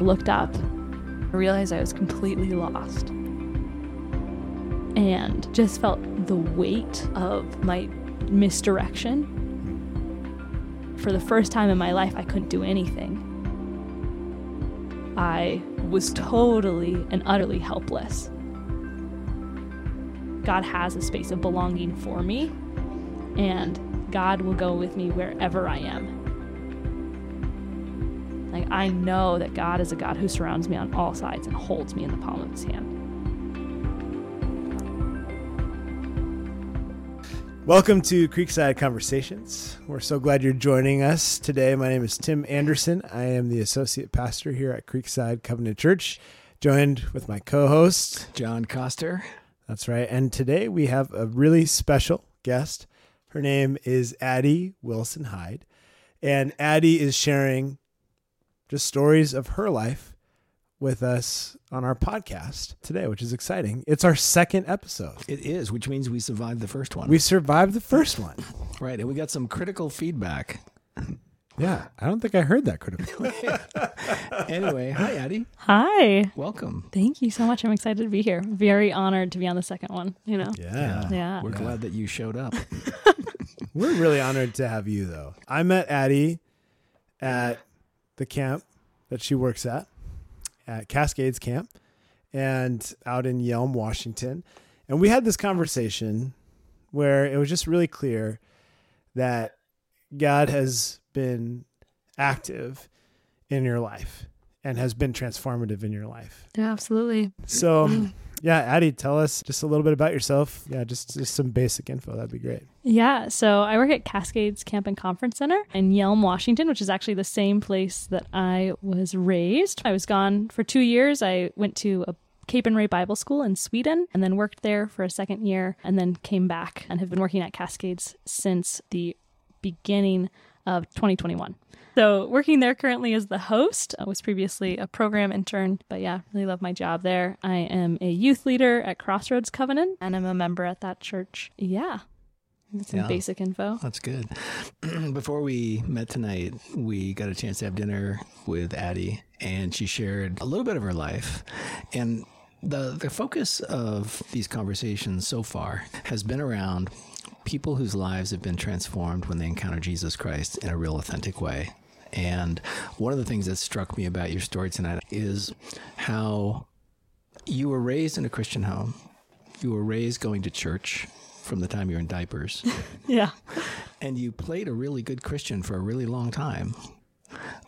I looked up, I realized I was completely lost, and just felt the weight of my misdirection. For the first time in my life, I couldn't do anything. I was totally and utterly helpless. God has a space of belonging for me, and God will go with me wherever I am. Like, I know that God is a God who surrounds me on all sides and holds me in the palm of his hand. Welcome to Creekside Conversations. We're so glad you're joining us today. My name is Tim Anderson. I am the associate pastor here at Creekside Covenant Church, joined with my co host, John Coster. That's right. And today we have a really special guest. Her name is Addie Wilson Hyde. And Addie is sharing just stories of her life with us on our podcast today, which is exciting. It's our second episode. It is, which means we survived the first one. We survived the first one. right. And we got some critical feedback. Yeah, I don't think I heard that critical. anyway, hi, Addie. Hi. Welcome. Thank you so much. I'm excited to be here. Very honored to be on the second one, you know? Yeah. Yeah. We're glad that you showed up. We're really honored to have you, though. I met Addie at the camp that she works at, at Cascades Camp, and out in Yelm, Washington. And we had this conversation where it was just really clear that God has been active in your life and has been transformative in your life. Yeah, absolutely. So, mm. yeah, Addie, tell us just a little bit about yourself. Yeah, just just some basic info. That'd be great. Yeah, so I work at Cascades Camp and Conference Center in Yelm, Washington, which is actually the same place that I was raised. I was gone for two years. I went to a ray Bible School in Sweden and then worked there for a second year and then came back and have been working at Cascades since the beginning of 2021. So, working there currently as the host, I was previously a program intern, but yeah, really love my job there. I am a youth leader at Crossroads Covenant and I'm a member at that church. Yeah. That's some Yeah. basic info. That's good. Before we met tonight, we got a chance to have dinner with Addie, and she shared a little bit of her life. And the the focus of these conversations so far has been around people whose lives have been transformed when they encounter Jesus Christ in a real authentic way. And one of the things that struck me about your story tonight is how you were raised in a Christian home. You were raised going to church from the time you were in diapers Yeah. and you played a really good Christian for a really long time.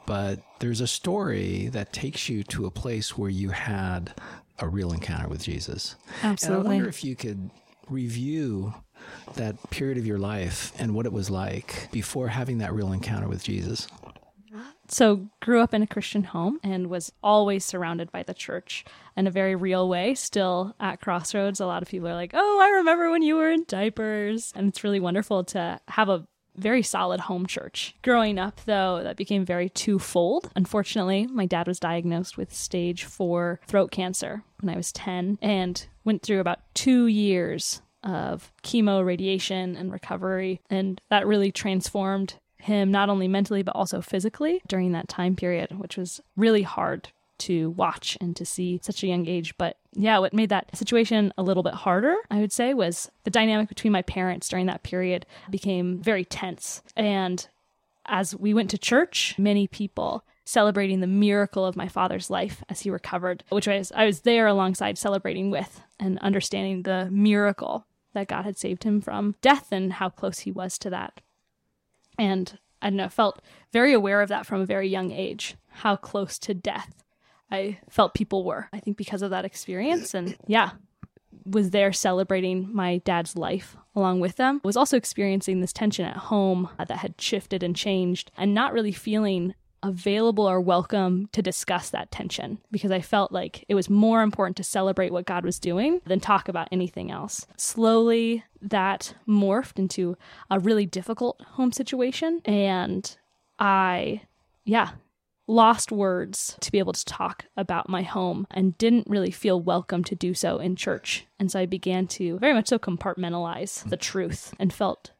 But there's a story that takes you to a place where you had a real encounter with Jesus. And I wonder if you could review that period of your life and what it was like before having that real encounter with Jesus. So, grew up in a Christian home and was always surrounded by the church in a very real way. Still at Crossroads, a lot of people are like, Oh, I remember when you were in diapers. And it's really wonderful to have a very solid home church. Growing up, though, that became very twofold. Unfortunately, my dad was diagnosed with stage four throat cancer when I was 10 and went through about two years of chemo, radiation, and recovery. And that really transformed him not only mentally but also physically during that time period, which was really hard to watch and to see such a young age. But yeah, what made that situation a little bit harder, I would say, was the dynamic between my parents during that period became very tense. And as we went to church, many people celebrating the miracle of my father's life as he recovered, which was, I was there alongside celebrating with and understanding the miracle that God had saved him from death and how close he was to that. And I don't know, felt very aware of that from a very young age, how close to death I felt people were. I think because of that experience. And yeah, was there celebrating my dad's life along with them. Was also experiencing this tension at home uh, that had shifted and changed and not really feeling available or welcome to discuss that tension because I felt like it was more important to celebrate what God was doing than talk about anything else. Slowly, that morphed into a really difficult home situation. And I, yeah, lost words to be able to talk about my home and didn't really feel welcome to do so in church. And so I began to very much so compartmentalize the truth and felt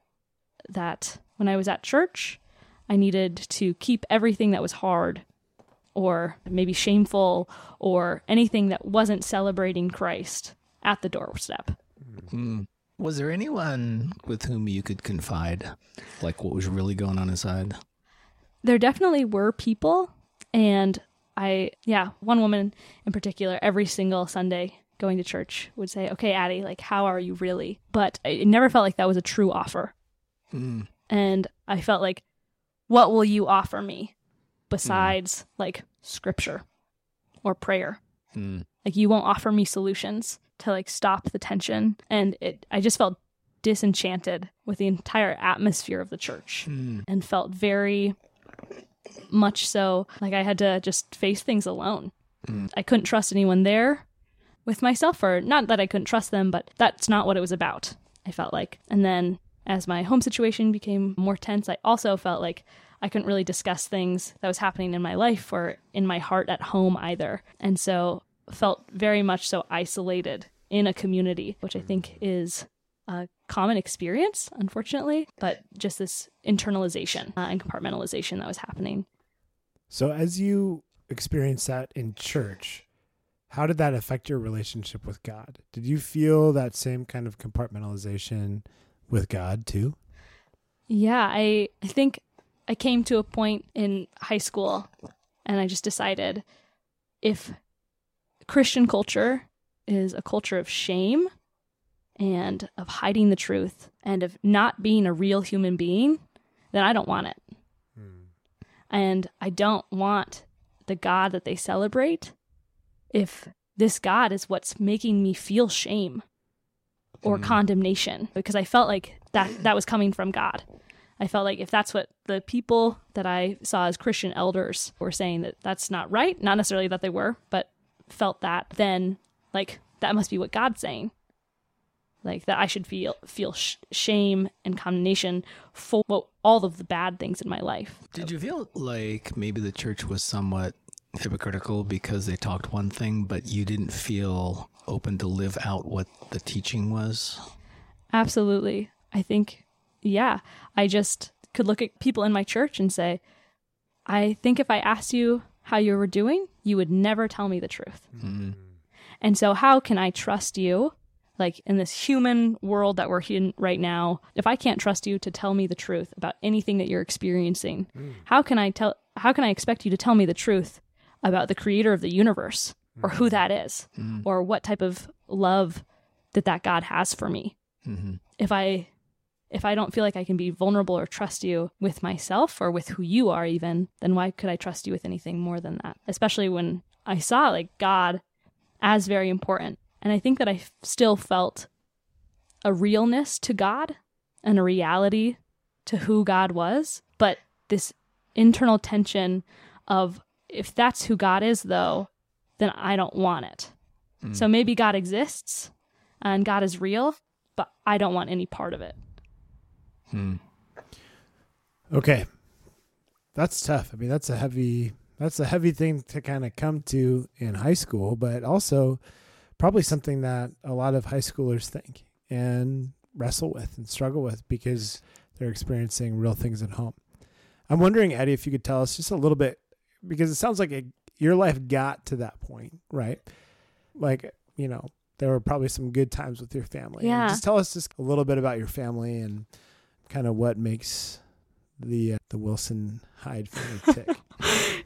that when I was at church, I needed to keep everything that was hard or maybe shameful or anything that wasn't celebrating Christ at the doorstep. Mm. Was there anyone with whom you could confide, like what was really going on inside? There definitely were people, and I, yeah, one woman in particular, every single Sunday going to church would say, Okay, Addie, like, how are you really? But it never felt like that was a true offer. Mm. And I felt like, What will you offer me besides like scripture or prayer? Mm. Like, you won't offer me solutions to like stop the tension. And it, I just felt disenchanted with the entire atmosphere of the church Mm. and felt very much so like I had to just face things alone. Mm. I couldn't trust anyone there with myself, or not that I couldn't trust them, but that's not what it was about, I felt like. And then as my home situation became more tense, I also felt like I couldn't really discuss things that was happening in my life or in my heart at home either. And so felt very much so isolated in a community, which I think is a common experience, unfortunately, but just this internalization uh, and compartmentalization that was happening. So, as you experienced that in church, how did that affect your relationship with God? Did you feel that same kind of compartmentalization with God too? Yeah, I, I think I came to a point in high school and I just decided if Christian culture is a culture of shame and of hiding the truth and of not being a real human being, then I don't want it. Hmm. And I don't want the God that they celebrate if this God is what's making me feel shame or Mm. condemnation because I felt like that that was coming from God. I felt like if that's what the people that I saw as Christian elders were saying that that's not right, not necessarily that they were, but felt that then like that must be what God's saying. Like that I should feel feel sh- shame and condemnation for what, all of the bad things in my life. Did you feel like maybe the church was somewhat hypocritical because they talked one thing, but you didn't feel open to live out what the teaching was? Absolutely. I think, yeah, I just could look at people in my church and say, I think if I asked you how you were doing, you would never tell me the truth. Mm. And so, how can I trust you? Like in this human world that we're in right now, if I can't trust you to tell me the truth about anything that you're experiencing, how can I tell? How can I expect you to tell me the truth about the creator of the universe, or who that is, Mm. or what type of love that that God has for me? hmm if I if I don't feel like I can be vulnerable or trust you with myself or with who you are even, then why could I trust you with anything more than that? Especially when I saw like God as very important. And I think that I f- still felt a realness to God and a reality to who God was, but this internal tension of if that's who God is though, then I don't want it. Mm. So maybe God exists and God is real, but I don't want any part of it. Mm. Okay. That's tough. I mean, that's a heavy that's a heavy thing to kind of come to in high school, but also probably something that a lot of high schoolers think and wrestle with and struggle with because they're experiencing real things at home. I'm wondering, Addie, if you could tell us just a little bit because it sounds like it, your life got to that point, right? Like, you know, there were probably some good times with your family. And Yeah. Just tell us just a little bit about your family and kind of what makes the uh, the Wilson Hyde family tick.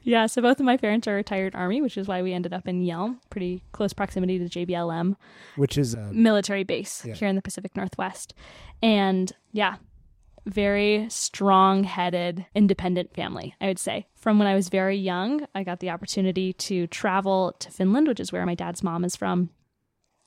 Yeah, so both of my parents are retired Army, which is why we ended up in Yelm, pretty close proximity to JBLM which is uh, military base Yeah. here in the Pacific Northwest. And yeah, very strong headed, independent family, I would say. From when I was very young, I got the opportunity to travel to Finland, which is where my dad's mom is from.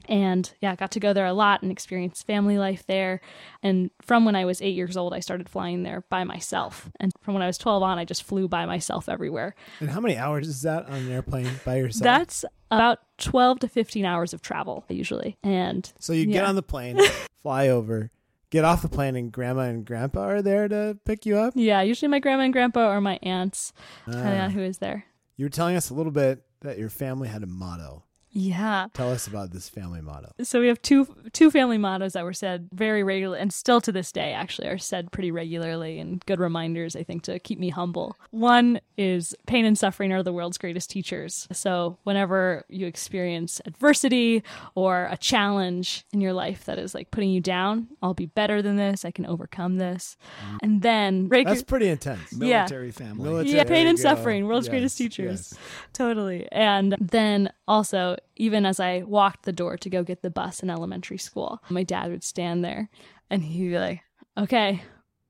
And yeah, I got to go there a lot and experience family life there. And from when I was eight years old, I started flying there by myself. And from when I was 12 on, I just flew by myself everywhere. and how many hours is that on an airplane by yourself? That's about 12 to 15 hours of travel, usually. And so you get on the plane, fly over, get off the plane, and grandma and grandpa are there to pick you up. yeah, usually my grandma and grandpa or my aunts, depending Ah. on who is there. you were telling us a little bit that your family had a motto. Yeah. Tell us about this family motto. So we have two two family mottos that were said very regularly, and still to this day, actually, are said pretty regularly, and good reminders, I think, to keep me humble. One is pain and suffering are the world's greatest teachers. So whenever you experience adversity or a challenge in your life that is like putting you down, I'll be better than this. I can overcome this. Mm. And then break That's pretty intense. Yeah. Military family. Military- yeah, pain and go. suffering, world's Yes, greatest teachers. yes. Totally. And then also, even as I walked the door to go get the bus in elementary school, my dad would stand there and he'd be like, okay,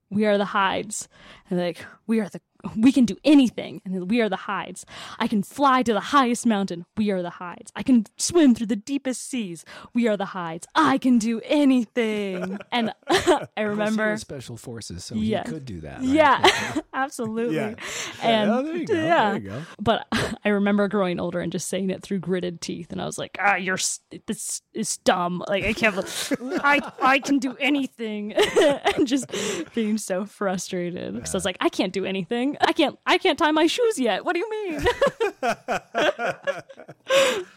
we are the Hydes. And like, we are the, we can do anything. And we are the Hydes. I can fly to the highest mountain. We are the Hydes. I can swim through the deepest seas. We are the Hydes. I can do anything. and I remember. special forces, so Yes. he could do that. right? Yeah, absolutely. Yeah. And oh, there you go. yeah, There you go. but I remember growing older and just saying it through gritted teeth, and I was like, "Ah, you're this is dumb. Like I can't. I I can do anything," and just being so frustrated because I was like, "I can't do anything. I can't. I can't tie my shoes yet. What do you mean?"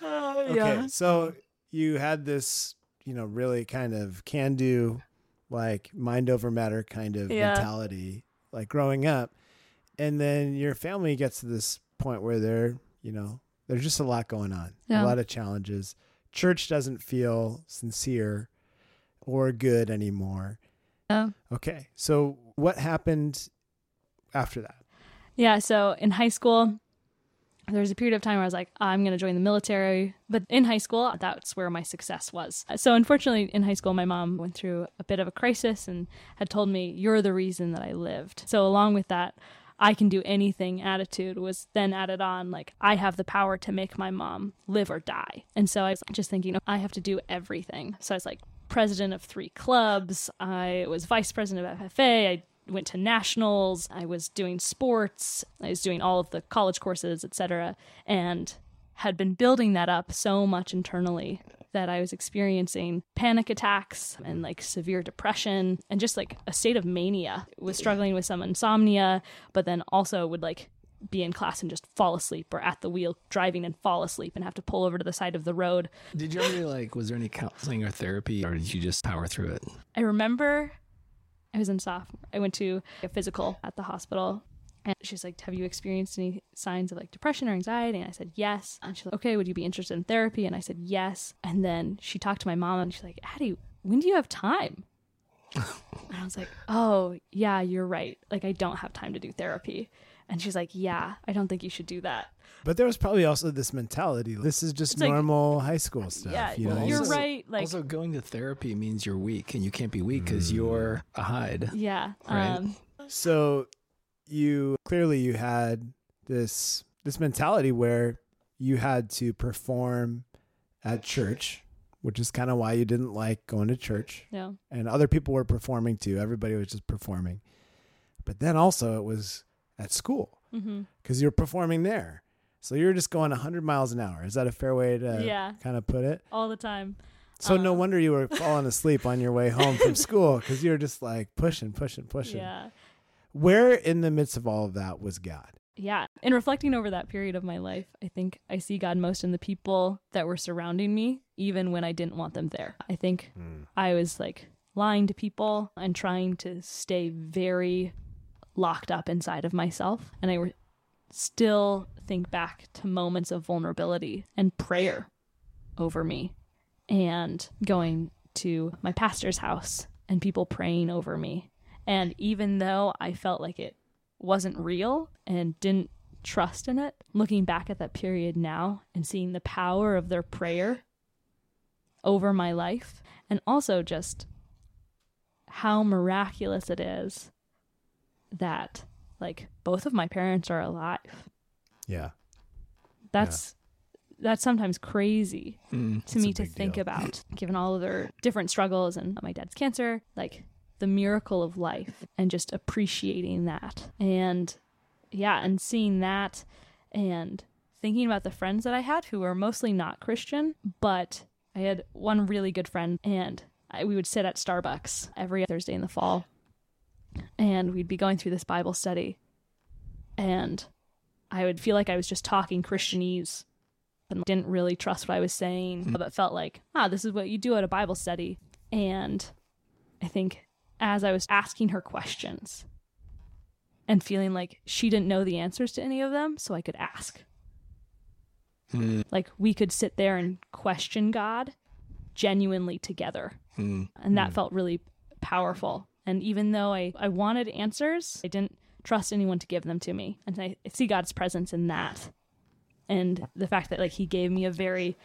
Uh, yeah. Okay, so you had this, you know, really kind of can do, like mind over matter kind of Yeah. mentality, like growing up. And then your family gets to this point where they're, you know, there's just a lot going on, Yeah. a lot of challenges. Church doesn't feel sincere or good anymore. Yeah. Okay, so what happened after that? Yeah, so in high school, there was a period of time where I was like, I'm going to join the military. But in high school, that's where my success was. So unfortunately, in high school, my mom went through a bit of a crisis and had told me, You're the reason that I lived. So along with that, I can do anything attitude was then added on like I have the power to make my mom live or die. And so I was just thinking I have to do everything. So I was like president of three clubs, I was vice president of FFA, I went to nationals, I was doing sports, I was doing all of the college courses, etc. and had been building that up so much internally that I was experiencing panic attacks and like severe depression and just like a state of mania. Was struggling with some insomnia, but then also would like be in class and just fall asleep or at the wheel driving and fall asleep and have to pull over to the side of the road. Did you ever like? Was there any counseling or therapy, or did you just power through it? I remember I was in sophomore. I went to a physical at the hospital. And she's like, Have you experienced any signs of like depression or anxiety? And I said, Yes. And she's like, Okay, would you be interested in therapy? And I said, Yes. And then she talked to my mom and she's like, Addie, when do you have time? and I was like, Oh, yeah, you're right. Like, I don't have time to do therapy. And she's like, Yeah, I don't think you should do that. But there was probably also this mentality. This is just It's like- normal high school stuff. yeah, you know, you're also- right. Like, also, going to therapy means you're weak, and you can't be weak because you're a Hyde. yeah. Right. Um, So you clearly you had this this mentality where you had to perform at church, which is kind of why you didn't like going to church. yeah. And other people were performing too. Everybody was just performing. But then also it was at school hmm because you're performing there. So you're just going 100 miles an hour. Is that a fair way to Yeah. kind of put it? All the time. So no Uh, wonder you were falling asleep on your way home from school because you were just like pushing, pushing, pushing. Yeah. Where in the midst of all of that was God? yeah in reflecting over that period of my life i think i see god most in the people that were surrounding me even when i didn't want them there i think i was like lying to people and trying to stay very locked up inside of myself and i were still think back to moments of vulnerability and prayer over me and going to my pastor's house and people praying over me and even though i felt like it wasn't real and didn't trust in it, looking back at that period now and seeing the power of their prayer over my life, and also just how miraculous it is that, like, both of my parents are alive. Yeah. That's that's sometimes crazy Mm. to me to think deal. about, given all of their different struggles and my dad's cancer, like the miracle of life and just appreciating that. And yeah, and seeing that and thinking about the friends that I had who were mostly not Christian, but I had one really good friend and I, we would sit at Starbucks every Thursday in the fall and we'd be going through this Bible study and I would feel like I was just talking Christianese and didn't really trust what I was saying, mm-hmm. but felt like, ah, this is what you do at a Bible study. And I think as I was asking her questions and feeling like she didn't know the answers to any of them, so I could ask. Mm-hmm. Like we could sit there and question God genuinely together. Mm-hmm. And that felt really powerful. And even though I, I wanted answers, I didn't trust anyone to give them to me. And I see God's presence in that. And the fact that like he gave me a very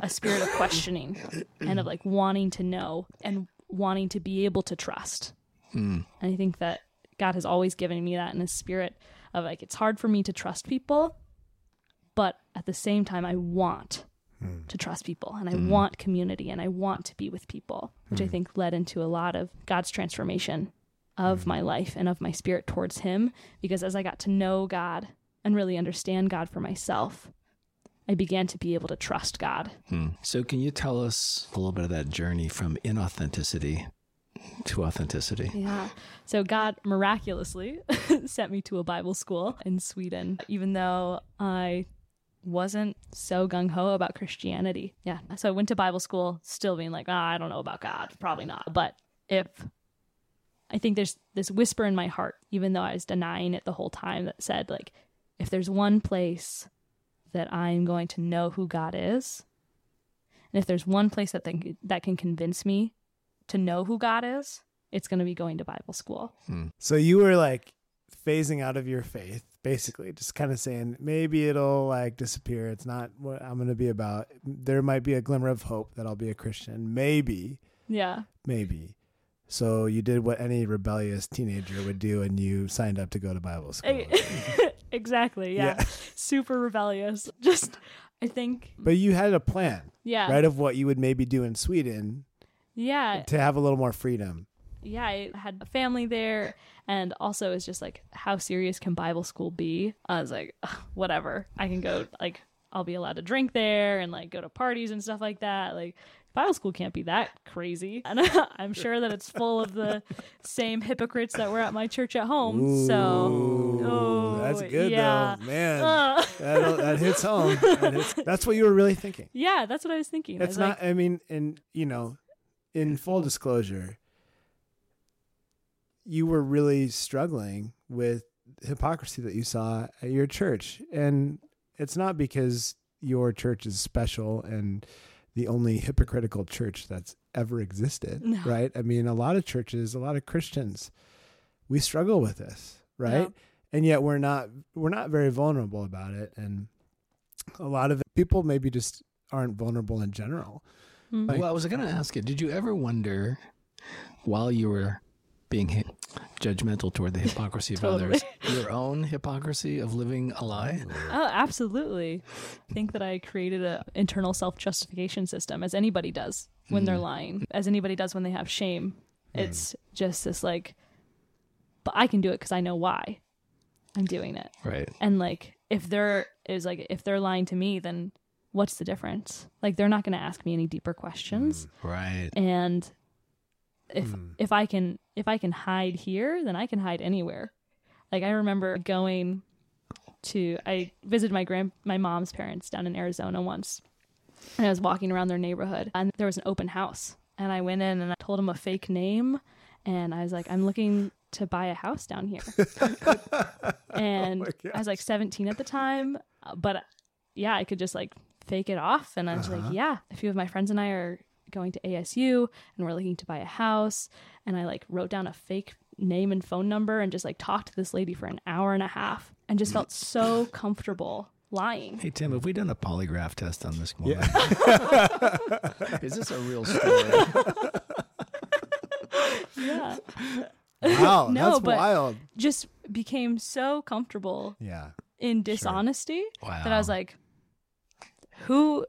a spirit of questioning and of like wanting to know and wanting to be able to trust. Hmm. And I think that God has always given me that in a spirit of like it's hard for me to trust people, but at the same time I want hmm. to trust people and I hmm. want community and I want to be with people, which I think led into a lot of God's transformation of my life and of my spirit towards him because as I got to know God and really understand God for myself, I began to be able to trust God. So, can you tell us a little bit of that journey from inauthenticity to authenticity? Yeah. So God miraculously sent me to a Bible school in Sweden, even though I wasn't so gung ho about Christianity. Yeah. So I went to Bible school still being like, ah, I don't know about God. Probably not. But if I think there's this whisper in my heart, even though I was denying it the whole time, that said, like, if there's one place that I'm going to know who God is, and if there's one place that think, that can convince me to know who God is, it's going to be going to Bible school. Hmm. So you were like phasing out of your faith, basically, just kind of saying maybe it'll like disappear. It's not what I'm going to be about. There might be a glimmer of hope that I'll be a Christian. Maybe, Yeah. maybe. So you did what any rebellious teenager would do, and you signed up to go to Bible school. exactly. Yeah. Yeah. Super rebellious. Just, I think, But you had a plan, yeah. right, of what you would maybe do in Sweden Yeah. to have a little more freedom. yeah, I had a family there, and also it's just like, how serious can Bible school be? I was like, whatever. I can go, like, I'll be allowed to drink there and like go to parties and stuff like that. Like, Bible school can't be that crazy. And I'm sure that it's full of the same hypocrites that were at my church at home. so, oh, that's good yeah. though, man. Uh, that, that hits home. That hits- that's what you were really thinking. yeah, that's what I was thinking. I It's was not. like, I mean, and you know, in full disclosure, you were really struggling with hypocrisy that you saw at your church, and it's not because your church is special and the only hypocritical church that's ever existed, No. right? I mean, a lot of churches, a lot of Christians, we struggle with this, right? Yeah. And yet we're not we're not very vulnerable about it, and a lot of people maybe just aren't vulnerable in general. Mhm. Like- well, I was going to ask you, did you ever wonder while you were being judgmental toward the hypocrisy of Totally. others, your own hypocrisy of living a lie? Oh, absolutely. I think that I created an internal self justification system, as anybody does when they're hmm. lying, as anybody does when they have shame. Hmm. It's just this like, but I can do it because I know why I'm doing it. Right. And like, if they're is like if they're lying to me, then what's the difference? Like, they're not going to ask me any deeper questions. Hmm. Right. And if Hmm. if I can if I can hide here, then I can hide anywhere. Like I remember going to I visited my grand my mom's parents down in Arizona once. And I was walking around their neighborhood and there was an open house. And I went in and I told them a fake name and I was like, I'm looking to buy a house down here. and my I was like 17 at the time, but yeah, I could just like fake it off. And I was like, yeah, a few of my friends and I are going to ASU and we're looking to buy a house. And I like wrote down a fake name and phone number and just like talked to this lady for an hour and a half and just felt so mm. comfortable lying. Hey, Tim, have we done a polygraph test on this woman? Yeah. Is this a real story? Yeah. Wow, No, that's but- wild. Just became so comfortable Yeah. in dishonesty Wow. that I was like, who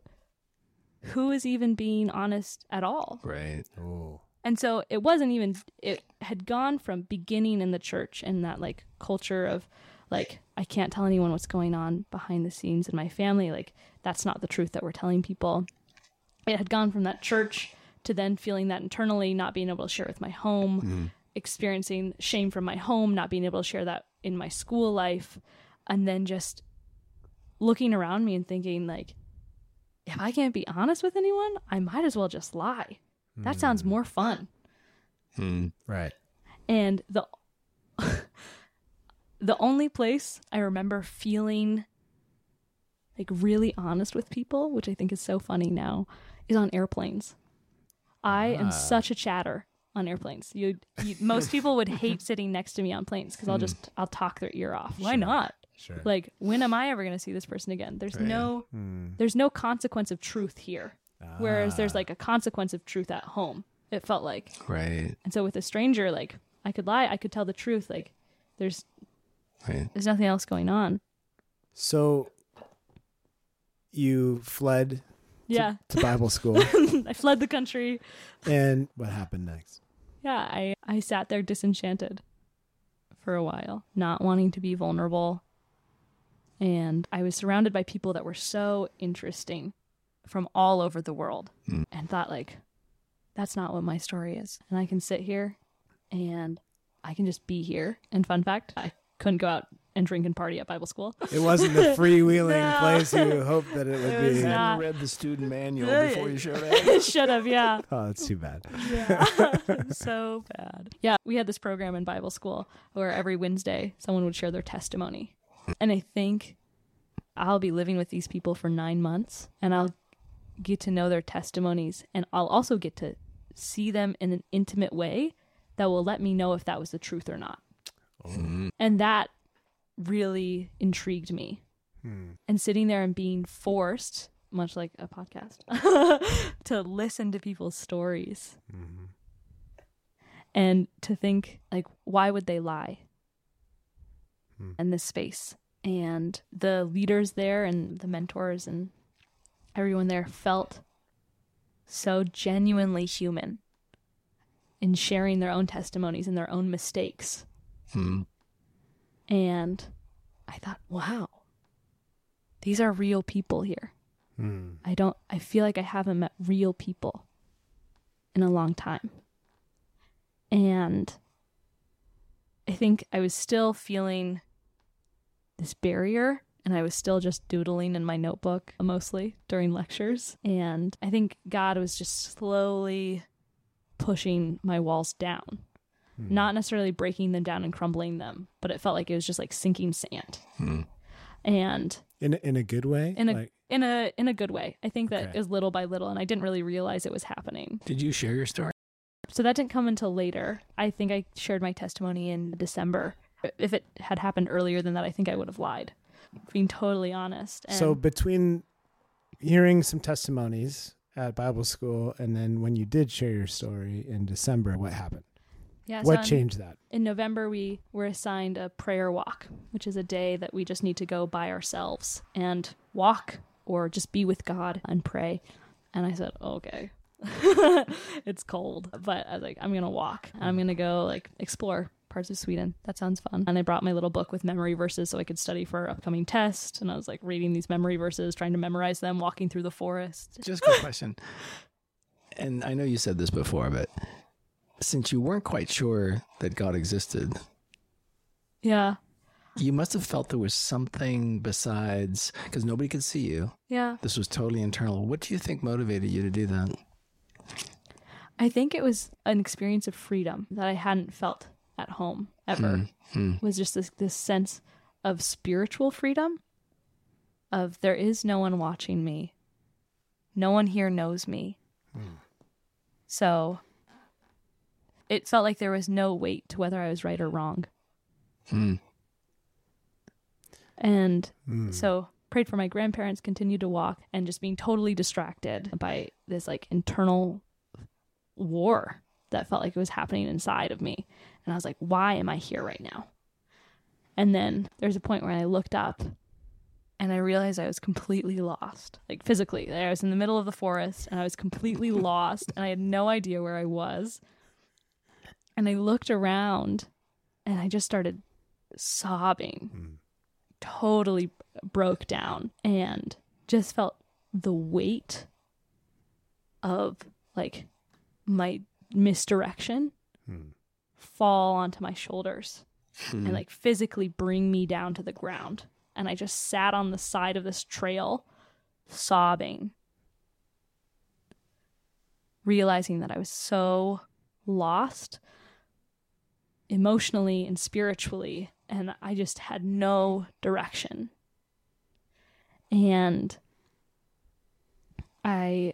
who is even being honest at all? right. Oh. And so it wasn't even it had gone from beginning in the church and that like culture of like I can't tell anyone what's going on behind the scenes in my family like that's not the truth that we're telling people. It had gone from that church to then feeling that internally not being able to share with my home, mm-hmm. experiencing shame from my home, not being able to share that in my school life and then just looking around me and thinking like if I can't be honest with anyone, I might as well just lie. That sounds hmm. more fun. Hmm. Right. And the the only place I remember feeling like really honest with people, which I think is so funny now, is on airplanes. I am ah. such a chatter on airplanes. You, you most people would hate sitting next to me on planes because I'll hmm. just I'll talk their ear off. Why not? Sure. Like when am I ever going to see this person again? There's no Hmm. there's no consequence of truth here. Whereas there's like a consequence of truth at home. It felt like. Right. And so with a stranger like I could lie, I could tell the truth like there's Right. there's nothing else going on. So you fled Yeah. to Bible school, I fled the country. and what happened next? Yeah, I I sat there disenchanted for a while, not wanting to be vulnerable. And I was surrounded by people that were so interesting from all over the world hmm. and thought like that's not what my story is. And I can sit here and I can just be here. And fun fact, I couldn't go out and drink and party at Bible school. It wasn't the freewheeling No. place you hoped that it would It be. not. Hadn't read the student manual before you showed up. Should have, yeah. Oh, that's too bad. Yeah. so bad. Yeah, we had this program in Bible school where every Wednesday someone would share their testimony. And I think I'll be living with these people for nine months and I'll get to know their testimonies and I'll also get to see them in an intimate way that will let me know if that was the truth or not. Mm-hmm. And that really intrigued me. Hmm. And sitting there and being forced, much like a podcast, to listen to people's stories. Mm-hmm. And to think like why would they lie in this space and the leaders there and the mentors and everyone there felt so genuinely human in sharing their own testimonies and their own mistakes Hmm. and i thought wow these are real people here Hmm. I don't I feel like I haven't met real people in a long time. And I think I was still feeling this barrier and I was still just doodling in my notebook mostly during lectures and I think God was just slowly pushing my walls down. Not necessarily breaking them down and crumbling them, but it felt like it was just like sinking sand. Hmm. And In a- in a good way. in a like, in a in a good way. I think that Okay. it was little by little, and I didn't really realize it was happening. Did you share your story? So that didn't come until later. I think I shared my testimony in December. If it had happened earlier than that, I think I would have lied. Being totally honest. And so between hearing some testimonies at Bible school and then when you did share your story in December, what happened? yeah, so what in- changed that? In November, we were assigned a prayer walk, which is a day that we just need to go by ourselves and walk or just be with God and pray. And I said, okay. it's cold, but I was like, I'm gonna walk. I'm gonna go like explore parts of Sweden. That sounds fun. And I brought my little book with memory verses so I could study for upcoming test. And I was like reading these memory verses, trying to memorize them, walking through the forest. Just a quick question. And I know you said this before, but since you weren't quite sure that God existed, Yeah, you must have felt there was something besides because nobody could see you. yeah. This was totally internal. What do you think motivated you to do that? I think it was an experience of freedom that I hadn't felt at home ever. Hmm. Was just this this sense of spiritual freedom of there is no one watching me. No one here knows me. So it felt like there was no weight to whether I was right or wrong. Hmm. And Hmm. so prayed for my grandparents, continued to walk, and just being totally distracted by this like internal war that felt like it was happening inside of me. And I was like, why am I here right now? And then there's a point where I looked up and I realized I was completely lost. Like physically. I was in the middle of the forest and I was completely lost and I had no idea where I was. And I looked around and I just started sobbing. Hmm. Totally broke down and just felt the weight of like my misdirection hmm. Fall onto my shoulders and mm-hmm. like physically bring me down to the ground. And I just sat on the side of this trail sobbing realizing that I was so lost emotionally and spiritually, and I just had no direction. And I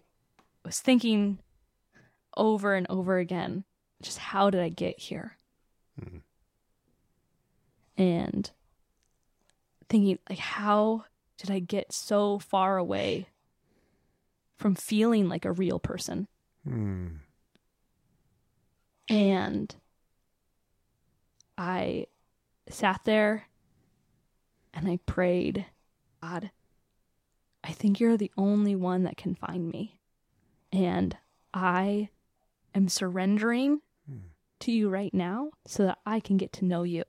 was thinking over and over again just how did I get here? And thinking, like, how did I get so far away from feeling like a real person? Hmm. And I sat there and I prayed, God, I think you're the only one that can find me. And I am surrendering to you right now so that I can get to know you.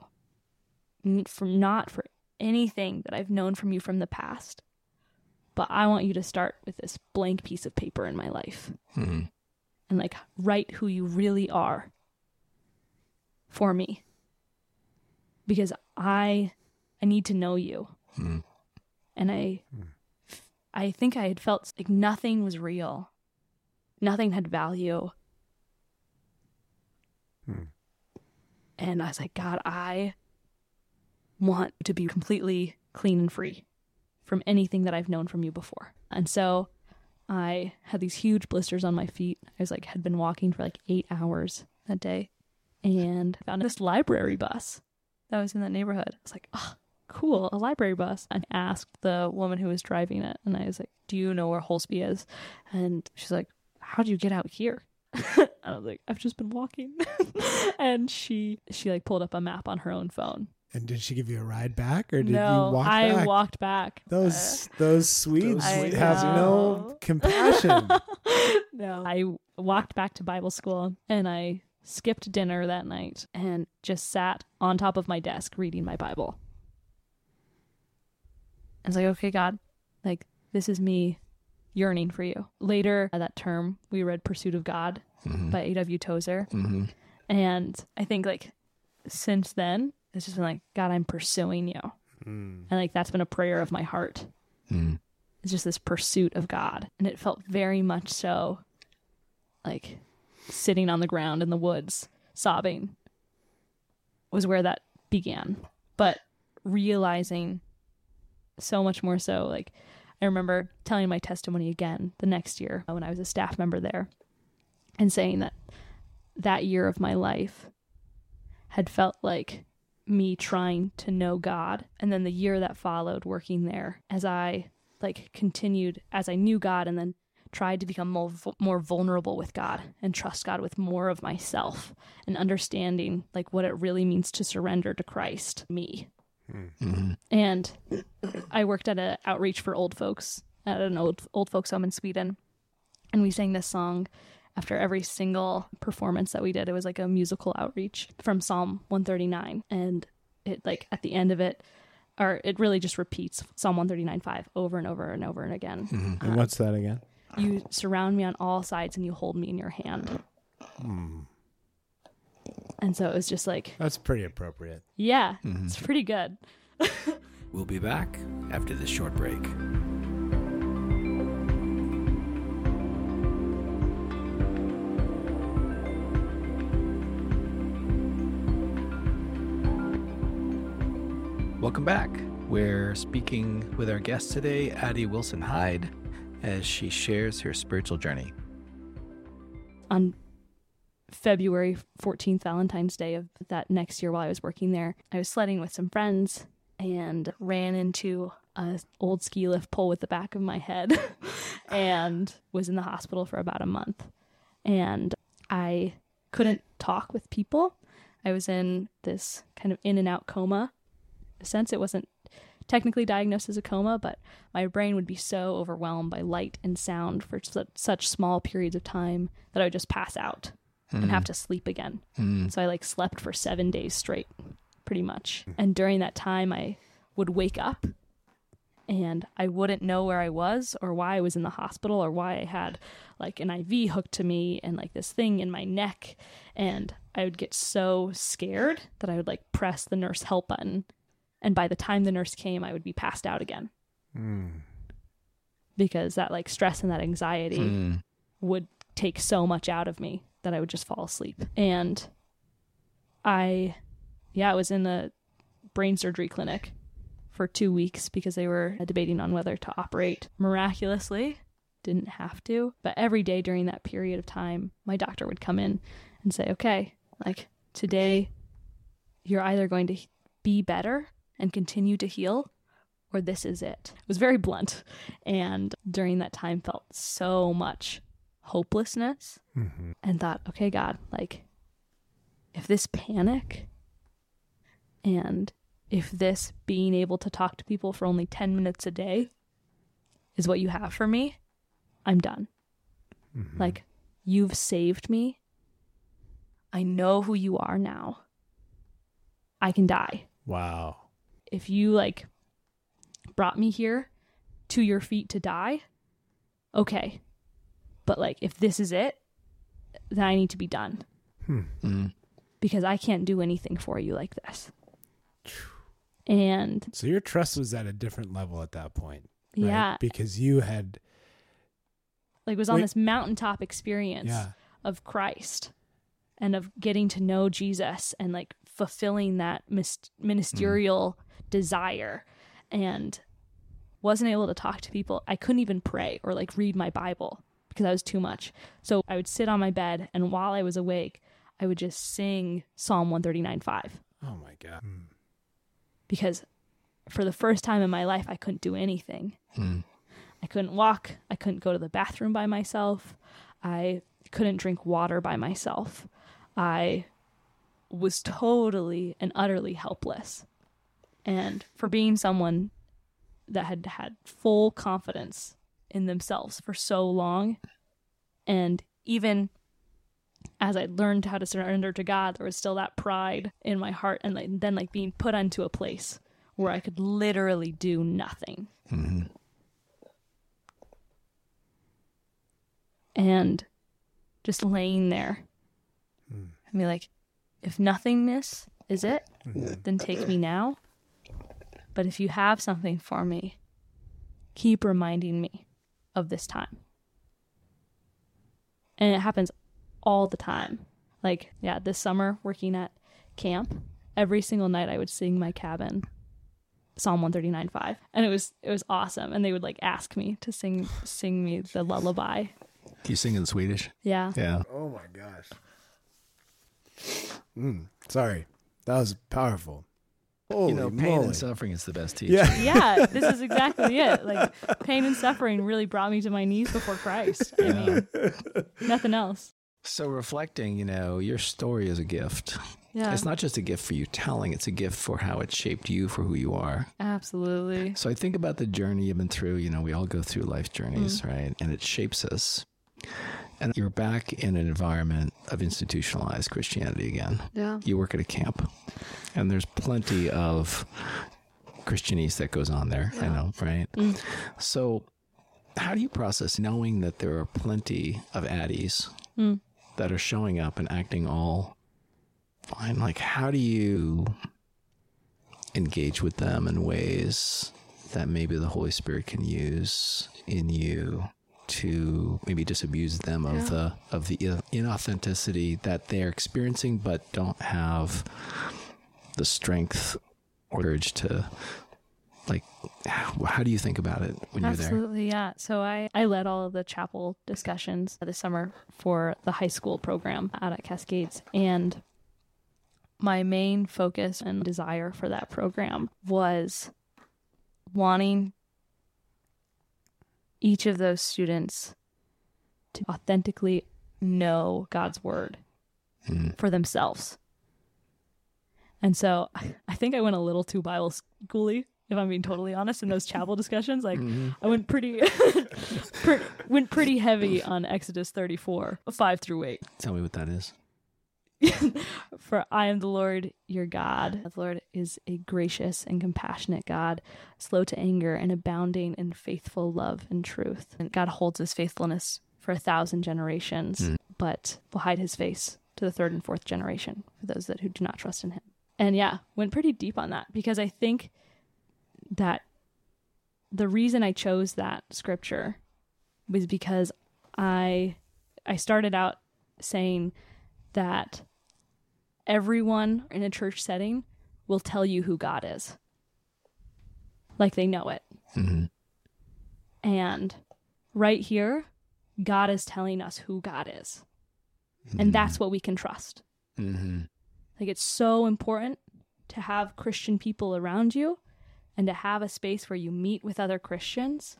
N- For not for anything that I've known from you from the past, but I want you to start with this blank piece of paper in my life Mhm. and like write who you really are for me because i i need to know you Mhm. and i i think i had felt like nothing was real nothing had value Hmm. and i was like god i want to be completely clean and free from anything that i've known from you before and so I had these huge blisters on my feet. I was like had been walking for like eight hours that day, and found this library bus that was in that neighborhood. I was like, oh, cool, a library bus. And asked the woman who was driving it, and I was like, do you know where Holsby is? And she's like, how do you get out here? and I was like, I've just been walking. and she she like pulled up a map on her own phone. And did she give you a ride back, or did no, you walk I back? I walked back. Those uh, those Swedes I have no compassion. no. I walked back to Bible school and I skipped dinner that night and just sat on top of my desk reading my Bible. I was like, okay, God, like, this is me yearning for you. Later uh, that term, we read Pursuit of God by A.W. Tozer. Mhm. And I think, like, since then, it's just been like, God, I'm pursuing you. And, like, that's been a prayer of my heart. Mhm. It's just this pursuit of God. And it felt very much so like sitting on the ground in the woods, sobbing, was where that began. But realizing so much more so, like, I remember telling my testimony again the next year when I was a staff member there and saying that that year of my life had felt like me trying to know God. And then the year that followed working there, as I like continued, as I knew God and then tried to become more, more vulnerable with God and trust God with more of myself and understanding like what it really means to surrender to Christ, me. Mhm. And I worked at an outreach for old folks at an old old folks home in Sweden, and we sang this song after every single performance that we did. It was like a musical outreach from Psalm 139, and it like at the end of it, or it really just repeats Psalm 139 5 over and over and over and again. Mm-hmm. and um, what's that again? You surround me on all sides, and you hold me in your hand. Hmm. And so it was just like, That's pretty appropriate. yeah, mm-hmm. it's pretty good. We'll be back after this short break. Welcome back. We're speaking with our guest today, Addie Wilson Hyde, as she shares her spiritual journey. on February 14th, Valentine's Day of that next year while I was working there, I was sledding with some friends and ran into a old ski lift pole with the back of my head and was in the hospital for about a month. And I couldn't talk with people. I was in this kind of in and out coma. Sense, it wasn't technically diagnosed as a coma, but my brain would be so overwhelmed by light and sound for such small periods of time that I would just pass out and have mm. to sleep again. Mm. So I like slept for seven days straight, pretty much. And during that time, I would wake up and I wouldn't know where I was or why I was in the hospital or why I had like an IV hooked to me and like this thing in my neck. And I would get so scared that I would like press the nurse help button. And by the time the nurse came, I would be passed out again mm. because that like stress and that anxiety would take so much out of me that I would just fall asleep. And I, yeah, I was in the brain surgery clinic for two weeks because they were debating on whether to operate. Miraculously, didn't have to. But every day during that period of time, my doctor would come in and say, okay, like today, you're either going to be better and continue to heal or this is it. It was very blunt. And during that time felt so much hopelessness Mm-hmm. and thought, okay, God, like if this panic and if this being able to talk to people for only 10 minutes a day is what you have for me, I'm done. Mm-hmm. Like, you've saved me. I know who you are now. I can die. Wow. If you like brought me here to your feet to die, okay. But like, if this is it, then I need to be done Mm. because I can't do anything for you like this. And So your trust was at a different level at that point. right? yeah, Because you had, like was on Wait. this mountaintop experience yeah. of Christ and of getting to know Jesus and like fulfilling that mis- ministerial desire and wasn't able to talk to people. I couldn't even pray or like read my Bible because I was too much. So I would sit on my bed and while I was awake, I would just sing Psalm 139:5 Oh my God. Mm. because for the first time in my life I couldn't do anything. Mm. I couldn't walk. I couldn't go to the bathroom by myself. I couldn't drink water by myself. I was totally and utterly helpless. And for being someone that had had full confidence in themselves for so long, and even as I learned how to surrender to God, there was still that pride in my heart, and like, then like being put onto a place where I could literally do nothing. Mhm. and just laying there and be like, if nothingness is it, then take me now. But if you have something for me, keep reminding me of this time. And it happens all the time. Like, yeah, this summer working at camp, every single night I would sing my cabin Psalm 139.5 and it was it was awesome and they would like ask me to sing sing me the lullaby. Can you sing in Swedish? Yeah. Yeah. Oh my gosh. Mm, sorry. That was powerful. Holy you know, pain moly. and suffering is the best teacher. Yeah. yeah, this is exactly it. Like pain and suffering really brought me to my knees before Christ. I mean, nothing else. So reflecting, you know, your story is a gift. Yeah, It's not just a gift for you telling, it's a gift for how it shaped you for who you are. absolutely. So I think about the journey you've been through. You know, we all go through life journeys, Mm-hmm. right? And it shapes us. And you're back in an environment of institutionalized Christianity again. Yeah, You work at a camp, and there's plenty of Christianese that goes on there. I know, right? Mm. So, how do you process knowing that there are plenty of addies Mm. that are showing up and acting all fine? Like, how do you engage with them in ways that maybe the Holy Spirit can use in you? To maybe disabuse them of Yeah. the of the inauthenticity that they're experiencing, but don't have the strength or urge to like how do you think about it when you're there absolutely. Yeah. So I I led all of the chapel discussions this summer for the high school program out at Cascades, and my main focus and desire for that program was wanting each of those students to authentically know God's word Mm. for themselves. And so I think I went a little too Bible schooly, if I'm being totally honest, in those chapel discussions. Like Mhm. I went pretty, pre- went pretty heavy on Exodus 34, five through eight. tell me what that is For I am the Lord your God. The Lord is a gracious and compassionate God, slow to anger and abounding in faithful love and truth. And God holds his faithfulness for a thousand generations, Mm. but will hide his face to the third and fourth generation for those that who do not trust in him. And yeah, went pretty deep on that because I think that the reason I chose that scripture was because I I started out saying that everyone in a church setting will tell you who God is. Like they know it. hmm And right here, God is telling us who God is. And that's what we can trust. hmm Like it's so important to have Christian people around you and to have a space where you meet with other Christians.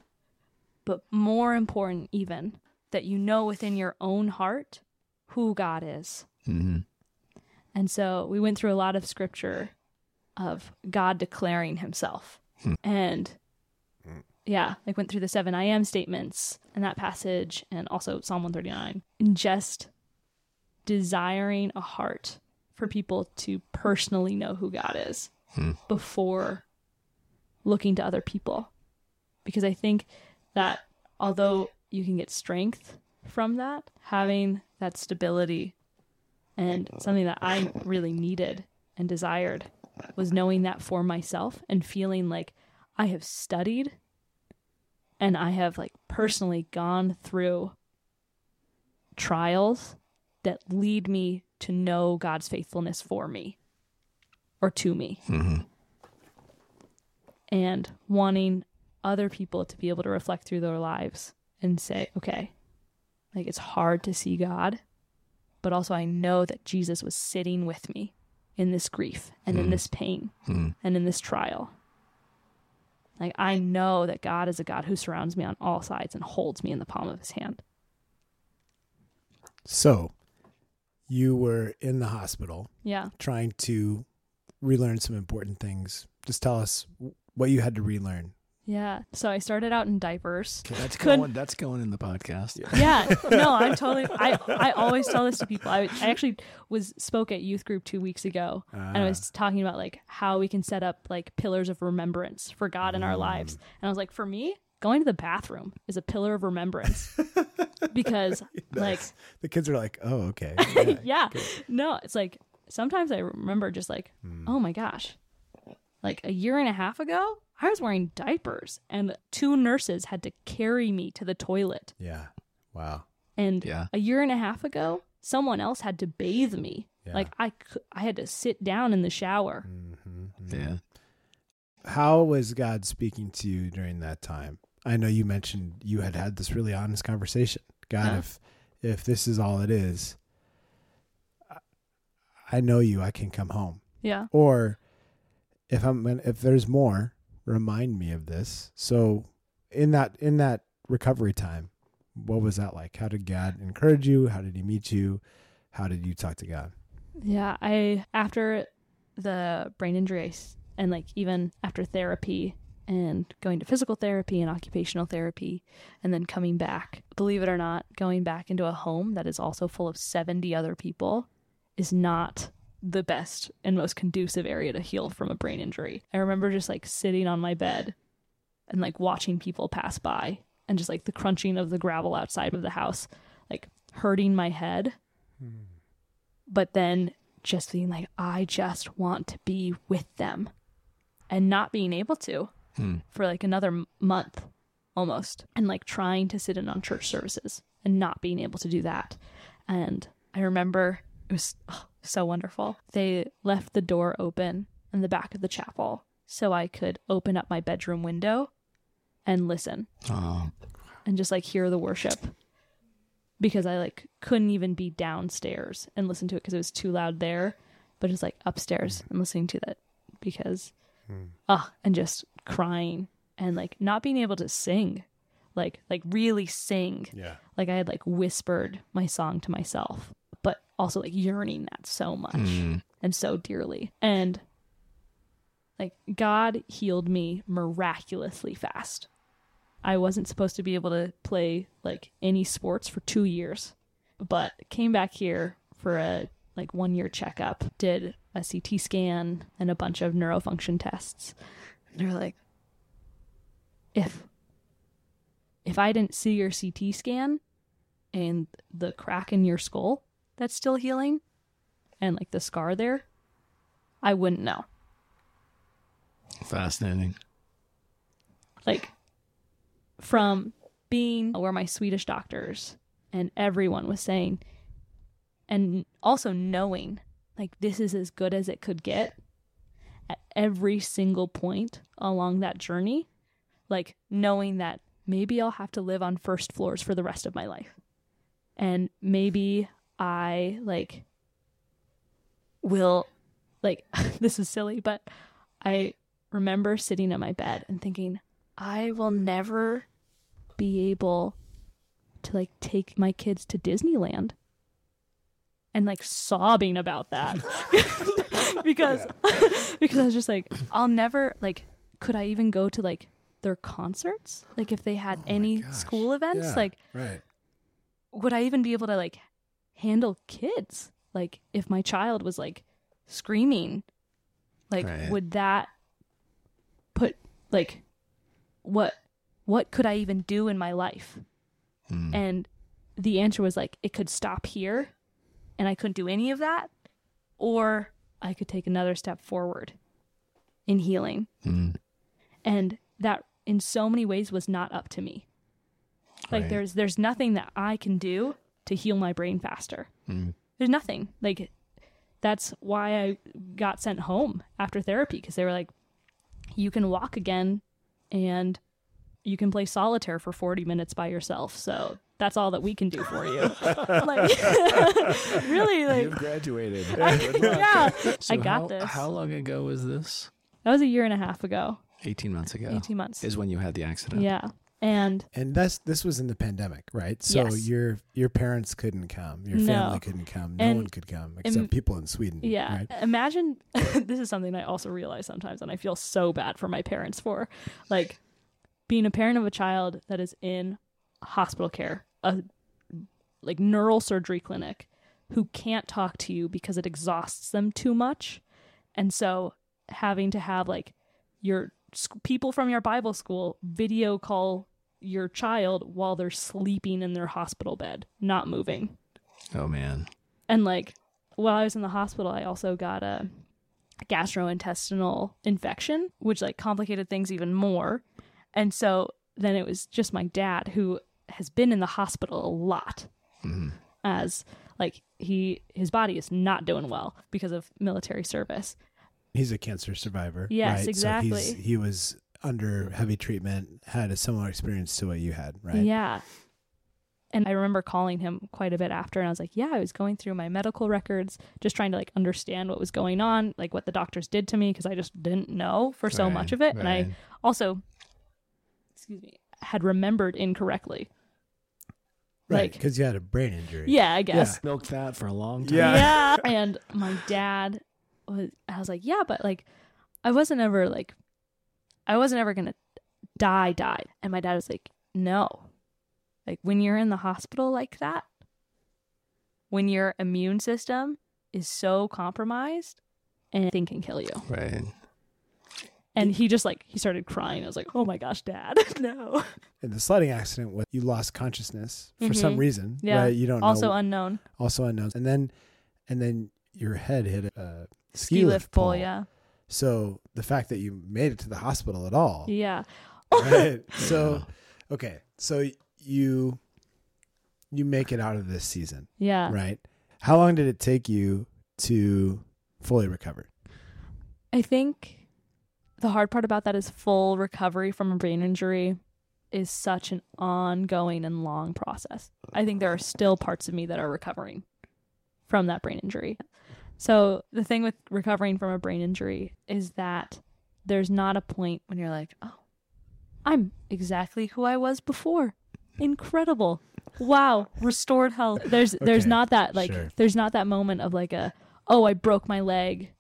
But more important, even, that you know within your own heart who God is. Hmm And so we went through a lot of scripture of God declaring himself. And yeah, like went through the seven I am statements and that passage and also Psalm 139. And just desiring a heart for people to personally know who God is before looking to other people. Because I think that although you can get strength from that, having that stability and oh. something that I really needed and desired was knowing that for myself and feeling like I have studied and I have like personally gone through trials that lead me to know God's faithfulness for me or to me. Mm-hmm. And wanting other people to be able to reflect through their lives and say, okay, like it's hard to see God, but also I know that Jesus was sitting with me in this grief and in mm. this pain mm. and in this trial. Like I know that God is a God who surrounds me on all sides and holds me in the palm of his hand. So, you were in the hospital Yeah. trying to relearn some important things. Just tell us what you had to relearn. Yeah. So I started out in diapers. Okay, that's Could- going. That's going in the podcast. yeah. No i'm totally i i always tell this to people. I, I actually was spoke at youth group two weeks ago and i was ah. talking about like how we can set up like pillars of remembrance for god in our mm. lives. And i was like for me going to the bathroom is a pillar of remembrance. Because like The kids are like, "Oh, okay." yeah. no it's like sometimes i remember just like hmm. oh my gosh. Like a year and a half ago i was wearing diapers and two nurses had to carry me to the toilet Yeah. Wow. And Yeah. a year and a half ago, someone else had to bathe me. Yeah. Like I, I had to sit down in the shower. Mm-hmm. Yeah. Mm-hmm. How was God speaking to you during that time? I know you mentioned you had had this really honest conversation. God, Yeah. if if this is all it is, I- I know you. I can come home. Yeah. Or if I'm if there's more, remind me of this. So in that in that recovery time, what was that like? How did God encourage you? How did He meet you? How did you talk to God? Yeah. I, after the brain injury and like even after therapy and going to physical therapy and occupational therapy and then coming back, believe it or not, going back into a home that is also full of 70 other people is not the best and most conducive area to heal from a brain injury. I remember just like sitting on my bed and like watching people pass by and just like the crunching of the gravel outside of the house, like hurting my head. But then just being like, I just want to be with them and not being able to hmm. for like another month almost and like trying to sit in on church services and not being able to do that. And I remember it was oh, so wonderful. They left the door open in the back of the chapel so I could open up my bedroom window and listen Oh, and just like hear the worship because I like couldn't even be downstairs and listen to it because it was too loud there, but just like upstairs and listening to that because, ah, and just crying and like not being able to sing, like like really sing. Yeah. Like I had like whispered my song to myself, but also like yearning that so much hmm. and so dearly. And like God healed me miraculously fast. I wasn't supposed to be able to play like any sports for 2 years, but came back here for a like 1 year checkup, did a CT scan and a bunch of neurofunction tests. And they're like if if I didn't see your CT scan and the crack in your skull that's still healing and like the scar there, I wouldn't know. fascinating. Like from being where my Swedish doctors and everyone was saying and also knowing like this is as good as it could get at every single point along that journey like knowing that maybe I'll have to live on first floors for the rest of my life and maybe I like will like this is silly but I remember sitting in my bed and thinking I will never be able to like take my kids to Disneyland and like sobbing about that because because I was just like I'll never like could I even go to like their concerts like if they had oh any gosh. school events Yeah, like right. would I even be able to like handle kids like if my child was like screaming like Right. would that put like what what could I even do in my life Mm. and the answer was like it could stop here and I couldn't do any of that or I could take another step forward in healing Mm. and that in so many ways was not up to me like Right. there's there's nothing that I can do to heal my brain faster Mm. there's nothing like that's why I got sent home after therapy because they were like you can walk again and you can play solitaire for 40 minutes by yourself so that's all that we can do for you like really like You've graduated. yeah So I got how, this. How long ago was this? that was a year and a half ago 18 months ago. 18 months Is when you had the accident. yeah and And that's this was in the pandemic, right? So Yes. your your parents couldn't come, your No. family couldn't come, no And- one could come except and- people in Sweden. Yeah. right? Imagine this is something I also realize sometimes and I feel so bad for my parents for like being a parent of a child that is in hospital care, a like neural surgery clinic who can't talk to you because it exhausts them too much. And so having to have like your people from your Bible school video call your child while they're sleeping in their hospital bed, not moving Oh man. and like while I was in the hospital, I also got a gastrointestinal infection, which like complicated things even more. And so then it was just my dad who has been in the hospital a lot Mhm. as like he his body is not doing well because of military service. He's a cancer survivor. Yes, right? exactly. So he was under heavy treatment, had a similar experience to what you had, right? Yeah. And I remember calling him quite a bit after and I was like, "Yeah, I was going through my medical records just trying to like understand what was going on, like what the doctors did to me because I just didn't know for so much of it." And I also excuse me, had remembered incorrectly. Right. Like- Because you had a brain injury. Yeah, I guess. Milked that for a long time. Yeah. Yeah. and my dad was I was like, "Yeah, but like I wasn't ever like I wasn't ever going to die die." And my dad was like, "No. Like when you're in the hospital like that, when your immune system is so compromised, anything can kill you." Right. And he just like he started crying. I was like, "Oh my gosh, dad." no. And the sledding accident was you lost consciousness for some Mhm. reason. Yeah. Right. You don't know. Also know. unknown. also unknown. And then and then your head hit a ski, Ski lift lift pole, pole. yeah. So the fact that you made it to the hospital at all. Yeah. Right. So okay. So you you make it out of this season, Yeah. right? How long did it take you to fully recover? I think the hard part about that is full recovery from a brain injury is such an ongoing and long process. I think there are still parts of me that are recovering from that brain injury. So, the thing with recovering from a brain injury is that there's not a point when you're like, oh, I'm exactly who I was before. Incredible. Wow, restored health. There's there's not that like sure. there's not that moment of like a oh, I broke my leg.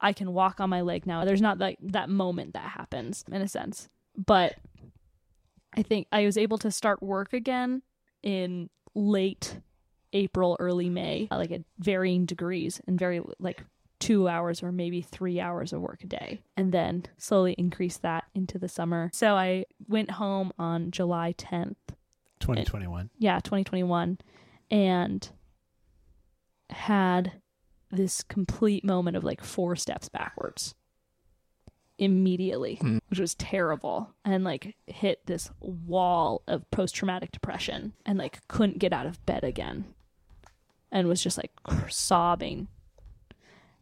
I can walk on my leg now. There's not like that moment that happens in a sense. But I think I was able to start work again in late April, early May, uh, like at varying degrees and very like two hours or maybe three hours of work a day, and then slowly increase that into the summer. So I went home on July 10th, 2021. yeah, 2021, and had this complete moment of like four steps backwards. immediately, hmm. which was terrible, and like hit this wall of post traumatic depression and like couldn't get out of bed again and was just like sobbing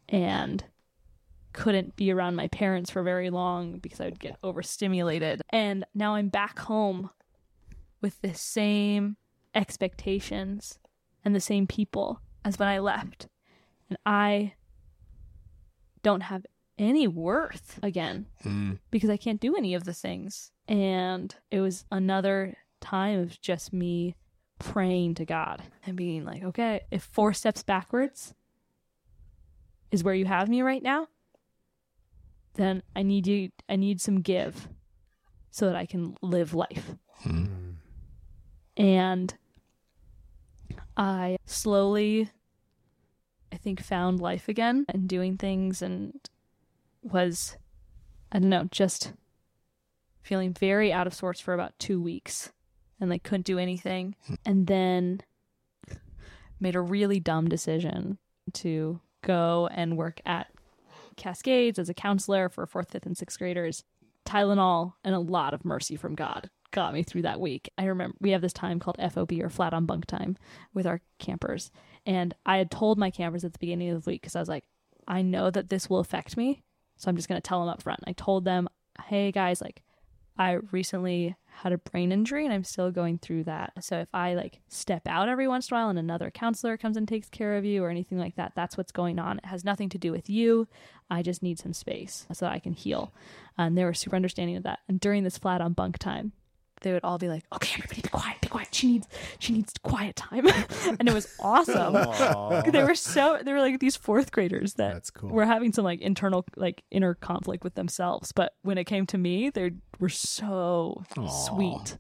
and couldn't be around my parents for very long because I would get overstimulated. And now I'm back home with the same expectations and the same people as when I left. And I don't have any worth again Mm. because I can't do any of the things. And it was another time of just me praying to God and being like, okay, if four steps backwards is where you have me right now, then I need you, I need some give so that I can live life. Mm. And I slowly, I think, found life again and doing things and was, I don't know, just feeling very out of sorts for about two weeks and like couldn't do anything. And then made a really dumb decision to go and work at Cascades as a counselor for fourth, fifth, and sixth graders. Tylenol and a lot of mercy from God got me through that week. I remember we have this time called FOB or flat on bunk time with our campers. And I had told my campers at the beginning of the week because I was like, I know that this will affect me. So I'm just going to tell them up front. I told them, hey guys, like, I recently had a brain injury and I'm still going through that. So if I like step out every once in a while and another counselor comes and takes care of you or anything like that, that's what's going on. It has nothing to do with you. I just need some space so that I can heal. And they were super understanding of that. And during this flat on bunk time, they would all be like, "Okay, everybody, be quiet, be quiet. She needs, she needs quiet time," and it was awesome. they were so, they were like these fourth graders that That's cool. were having some like internal, like inner conflict with themselves. But when it came to me, they were so Aw. sweet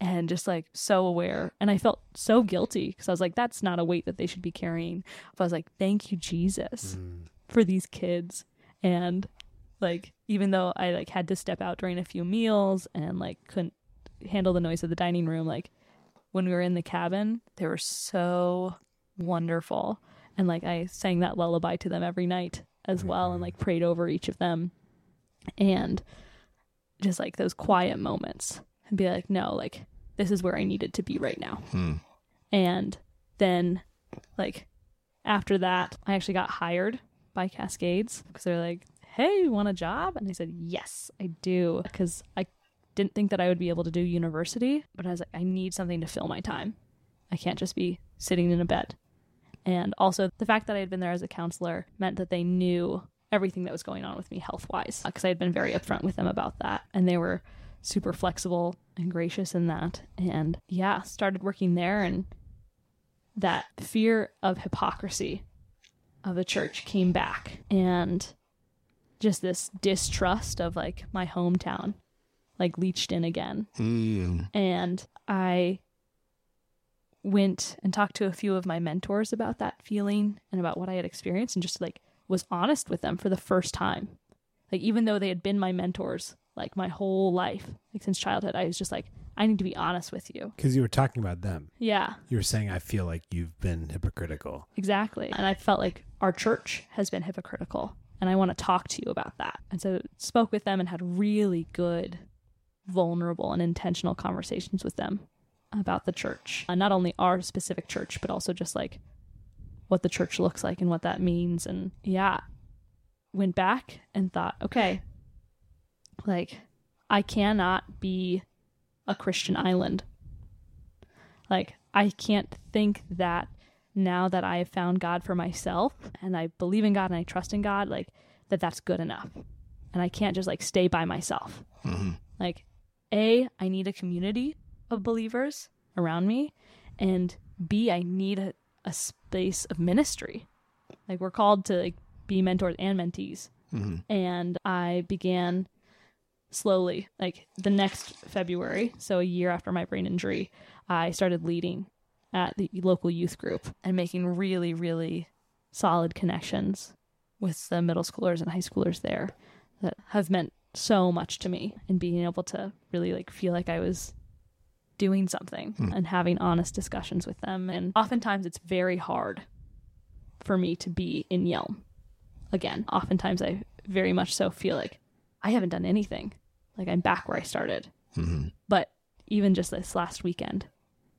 and just like so aware. And I felt so guilty because I was like, "That's not a weight that they should be carrying." But I was like, "Thank you, Jesus, mm. for these kids." And like even though I like had to step out during a few meals and like couldn't handle the noise of the dining room, like when we were in the cabin, they were so wonderful. And like I sang that lullaby to them every night as well and like prayed over each of them. And just like those quiet moments and be like, no, like this is where I needed to be right now. Hmm. And then, like, after that, I actually got hired by Cascades because they're like, hey, you want a job? And I said, yes, I do. Because I didn't think that I would be able to do university, but I was like, I need something to fill my time. I can't just be sitting in a bed. And also, the fact that I had been there as a counselor meant that they knew everything that was going on with me health wise because I had been very upfront with them about that. And they were super flexible and gracious in that. And yeah, started working there. And that fear of hypocrisy of the church came back. And just this distrust of like my hometown, like leached in again Mm. and I went and talked to a few of my mentors about that feeling and about what I had experienced and just like was honest with them for the first time. Like even though they had been my mentors like my whole life, like since childhood, I was just like I need to be honest with you. Because you were talking about them. Yeah, You were saying, I feel like you've been hypocritical. exactly. And I felt like our church has been hypocritical and I want to talk to you about that. And so spoke with them and had really good vulnerable and intentional conversations with them about the church. And not only our specific church, but also just like what the church looks like and what that means. And yeah, went back and thought, okay, like I cannot be a Christian island. Like I can't think that now that I have found God for myself and I believe in God and I trust in God, like that that's good enough. And I can't just like stay by myself. Mm-hmm. Like, A, I need a community of believers around me. And B, I need a, a space of ministry. Like, we're called to like be mentors and mentees. Mm-hmm. And I began slowly, like the next February, so a year after my brain injury, I started leading at the local youth group and making really, really solid connections with the middle schoolers and high schoolers there that have meant so much to me and being able to really like feel like I was doing something and having honest discussions with them and oftentimes it's very hard for me to be in Yelm again oftentimes I very much so feel like I haven't done anything. Like I'm back where I started. hmm But even just this last weekend,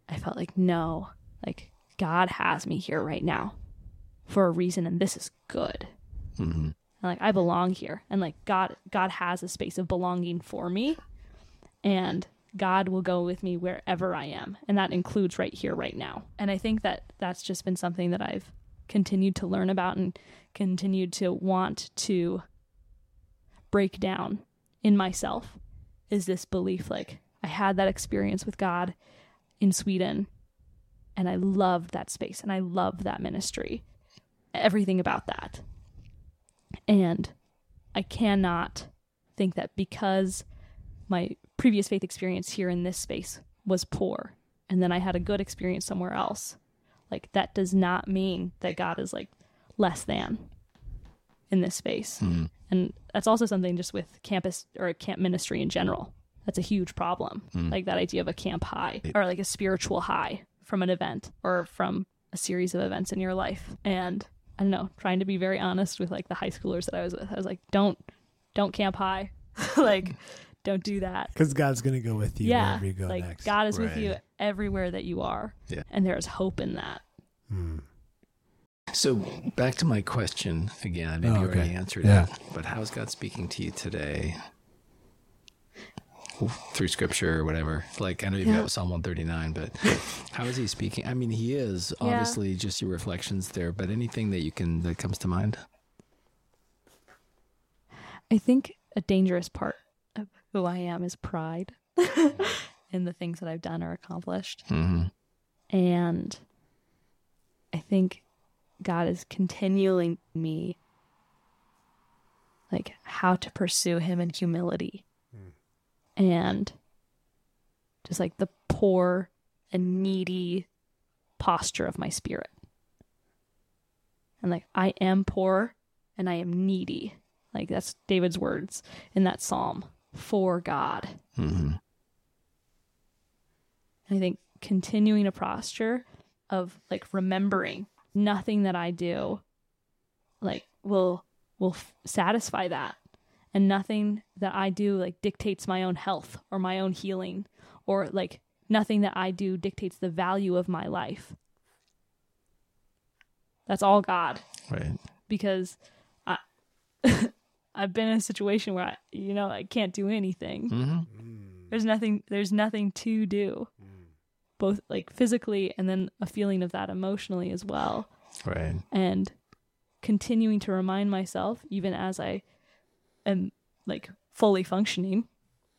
I felt like, no, like God has me here right now for a reason, and this is good. hmm And like I belong here, and like God, God has a space of belonging for me, and God will go with me wherever I am, and that includes right here, right now. And I think that that's just been something that I've continued to learn about and continued to want to break down in myself is this belief like I had that experience with God in Sweden and I loved that space and I loved that ministry. Everything about that. And I cannot think that because my previous faith experience here in this space was poor and then I had a good experience somewhere else, like that does not mean that God is like less than in this space. Mhm. And that's also something just with campus or camp ministry in general. That's a huge problem. Like that idea of a camp high or like a spiritual high from an event or from a series of events in your life. And I don't know, trying to be very honest with like the high schoolers that I was with. I was like, don't don't camp high. like don't do that. Because God's going to go with you yeah. wherever you go like next. God is with you everywhere that you are. Yeah. And there is hope in that. Hmm. So back to my question again. I maybe Oh, you already answered Yeah. it, but how is God speaking to you today? Through scripture or whatever. Like I know you've Yeah. got Psalm one thirty nine, but how is he speaking? I mean, he is Yeah. obviously just your reflections there, but anything that you can that comes to mind? I think a dangerous part of who I am is pride in the things that I've done or accomplished. hmm And I think God is continuing me like how to pursue him in humility. And just like the poor and needy posture of my spirit. And like I am poor and I am needy. Like that's David's words in that psalm for God. hmm And I think continuing a posture of like remembering nothing that I do like will will f- satisfy that and nothing that I do like dictates my own health or my own healing or like nothing that I do dictates the value of my life. That's all God Right. because I I've been in a situation where I you know I can't do anything. hmm There's nothing there's nothing to do. Both like physically and then a feeling of that emotionally as well. Right. And continuing to remind myself even as I am like fully functioning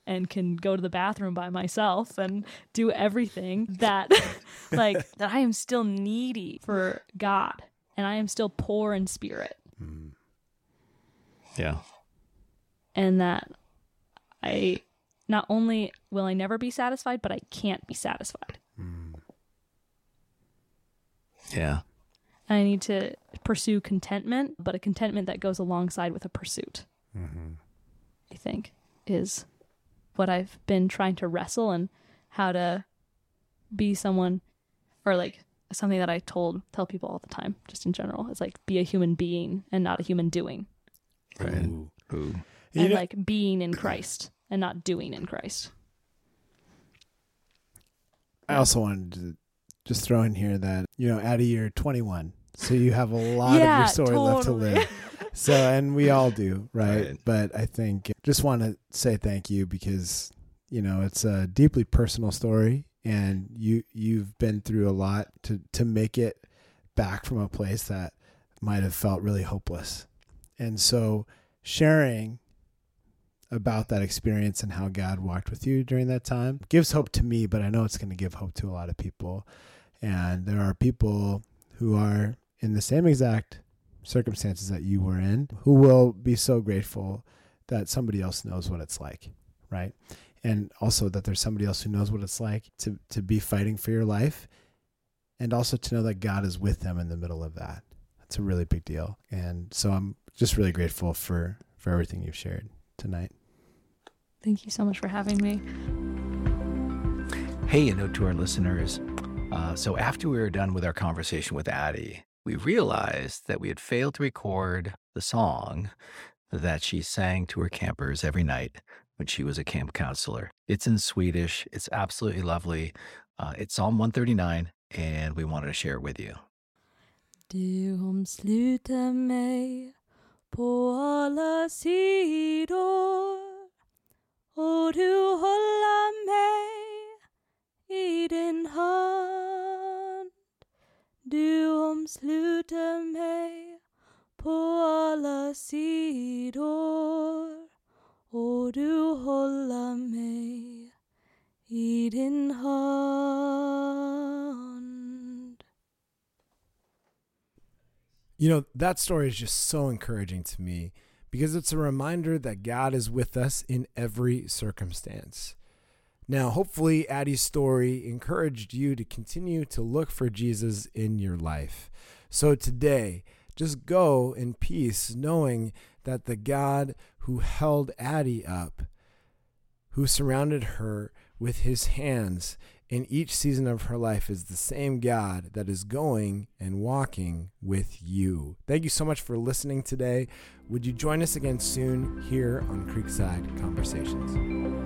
and can go to the bathroom by myself and do everything that like that I am still needy for God and I am still poor in spirit hmm. Yeah. and that I not only will I never be satisfied, but I can't be satisfied. Hmm. Yeah. I need to pursue contentment, but a contentment that goes alongside with a pursuit. Mm-hmm. I think is what I've been trying to wrestle and how to be someone or like something that I told tell people all the time, just in general. It's like be a human being and not a human doing. Right. Ooh. Ooh. You and know- like being in Christ and not doing in Christ. I also wanted to just throw in here that, you know, Addie, you're 21. So you have a lot of your story left to live. So, and we all do, right? Right. But I think just want to say thank you because, you know, it's a deeply personal story and you, you've been through a lot to, to make it back from a place that might have felt really hopeless. And so sharing about that experience and how God walked with you during that time gives hope to me, but I know it's going to give hope to a lot of people. And there are people who are in the same exact circumstances that you were in who will be so grateful that somebody else knows what it's like, right? And also that there's somebody else who knows what it's like to, to be fighting for your life and also to know that God is with them in the middle of that. That's a really big deal. And so I'm just really grateful for, for everything you've shared tonight. Thank you so much for having me. Hey, a note to our listeners. Uh, so, after we were done with our conversation with Addie, we realized that we had failed to record the song that she sang to her campers every night when she was a camp counselor. It's in Swedish. It's absolutely lovely. Uh, it's Psalm 139, and we wanted to share it with you. Du omsluter mig på alla sidor och du håller mig i din hand. Du omsluter mig på alla sidor och du håller mig i din hand. You know, that story is just so encouraging to me because it's a reminder that God is with us in every circumstance. Now, hopefully, Addie's story encouraged you to continue to look for Jesus in your life. So today, just go in peace, knowing that the God who held Addie up, who surrounded her with his hands in each season of her life, is the same God that is going and walking with you. Thank you so much for listening today. Would you join us again soon here on Creekside Conversations?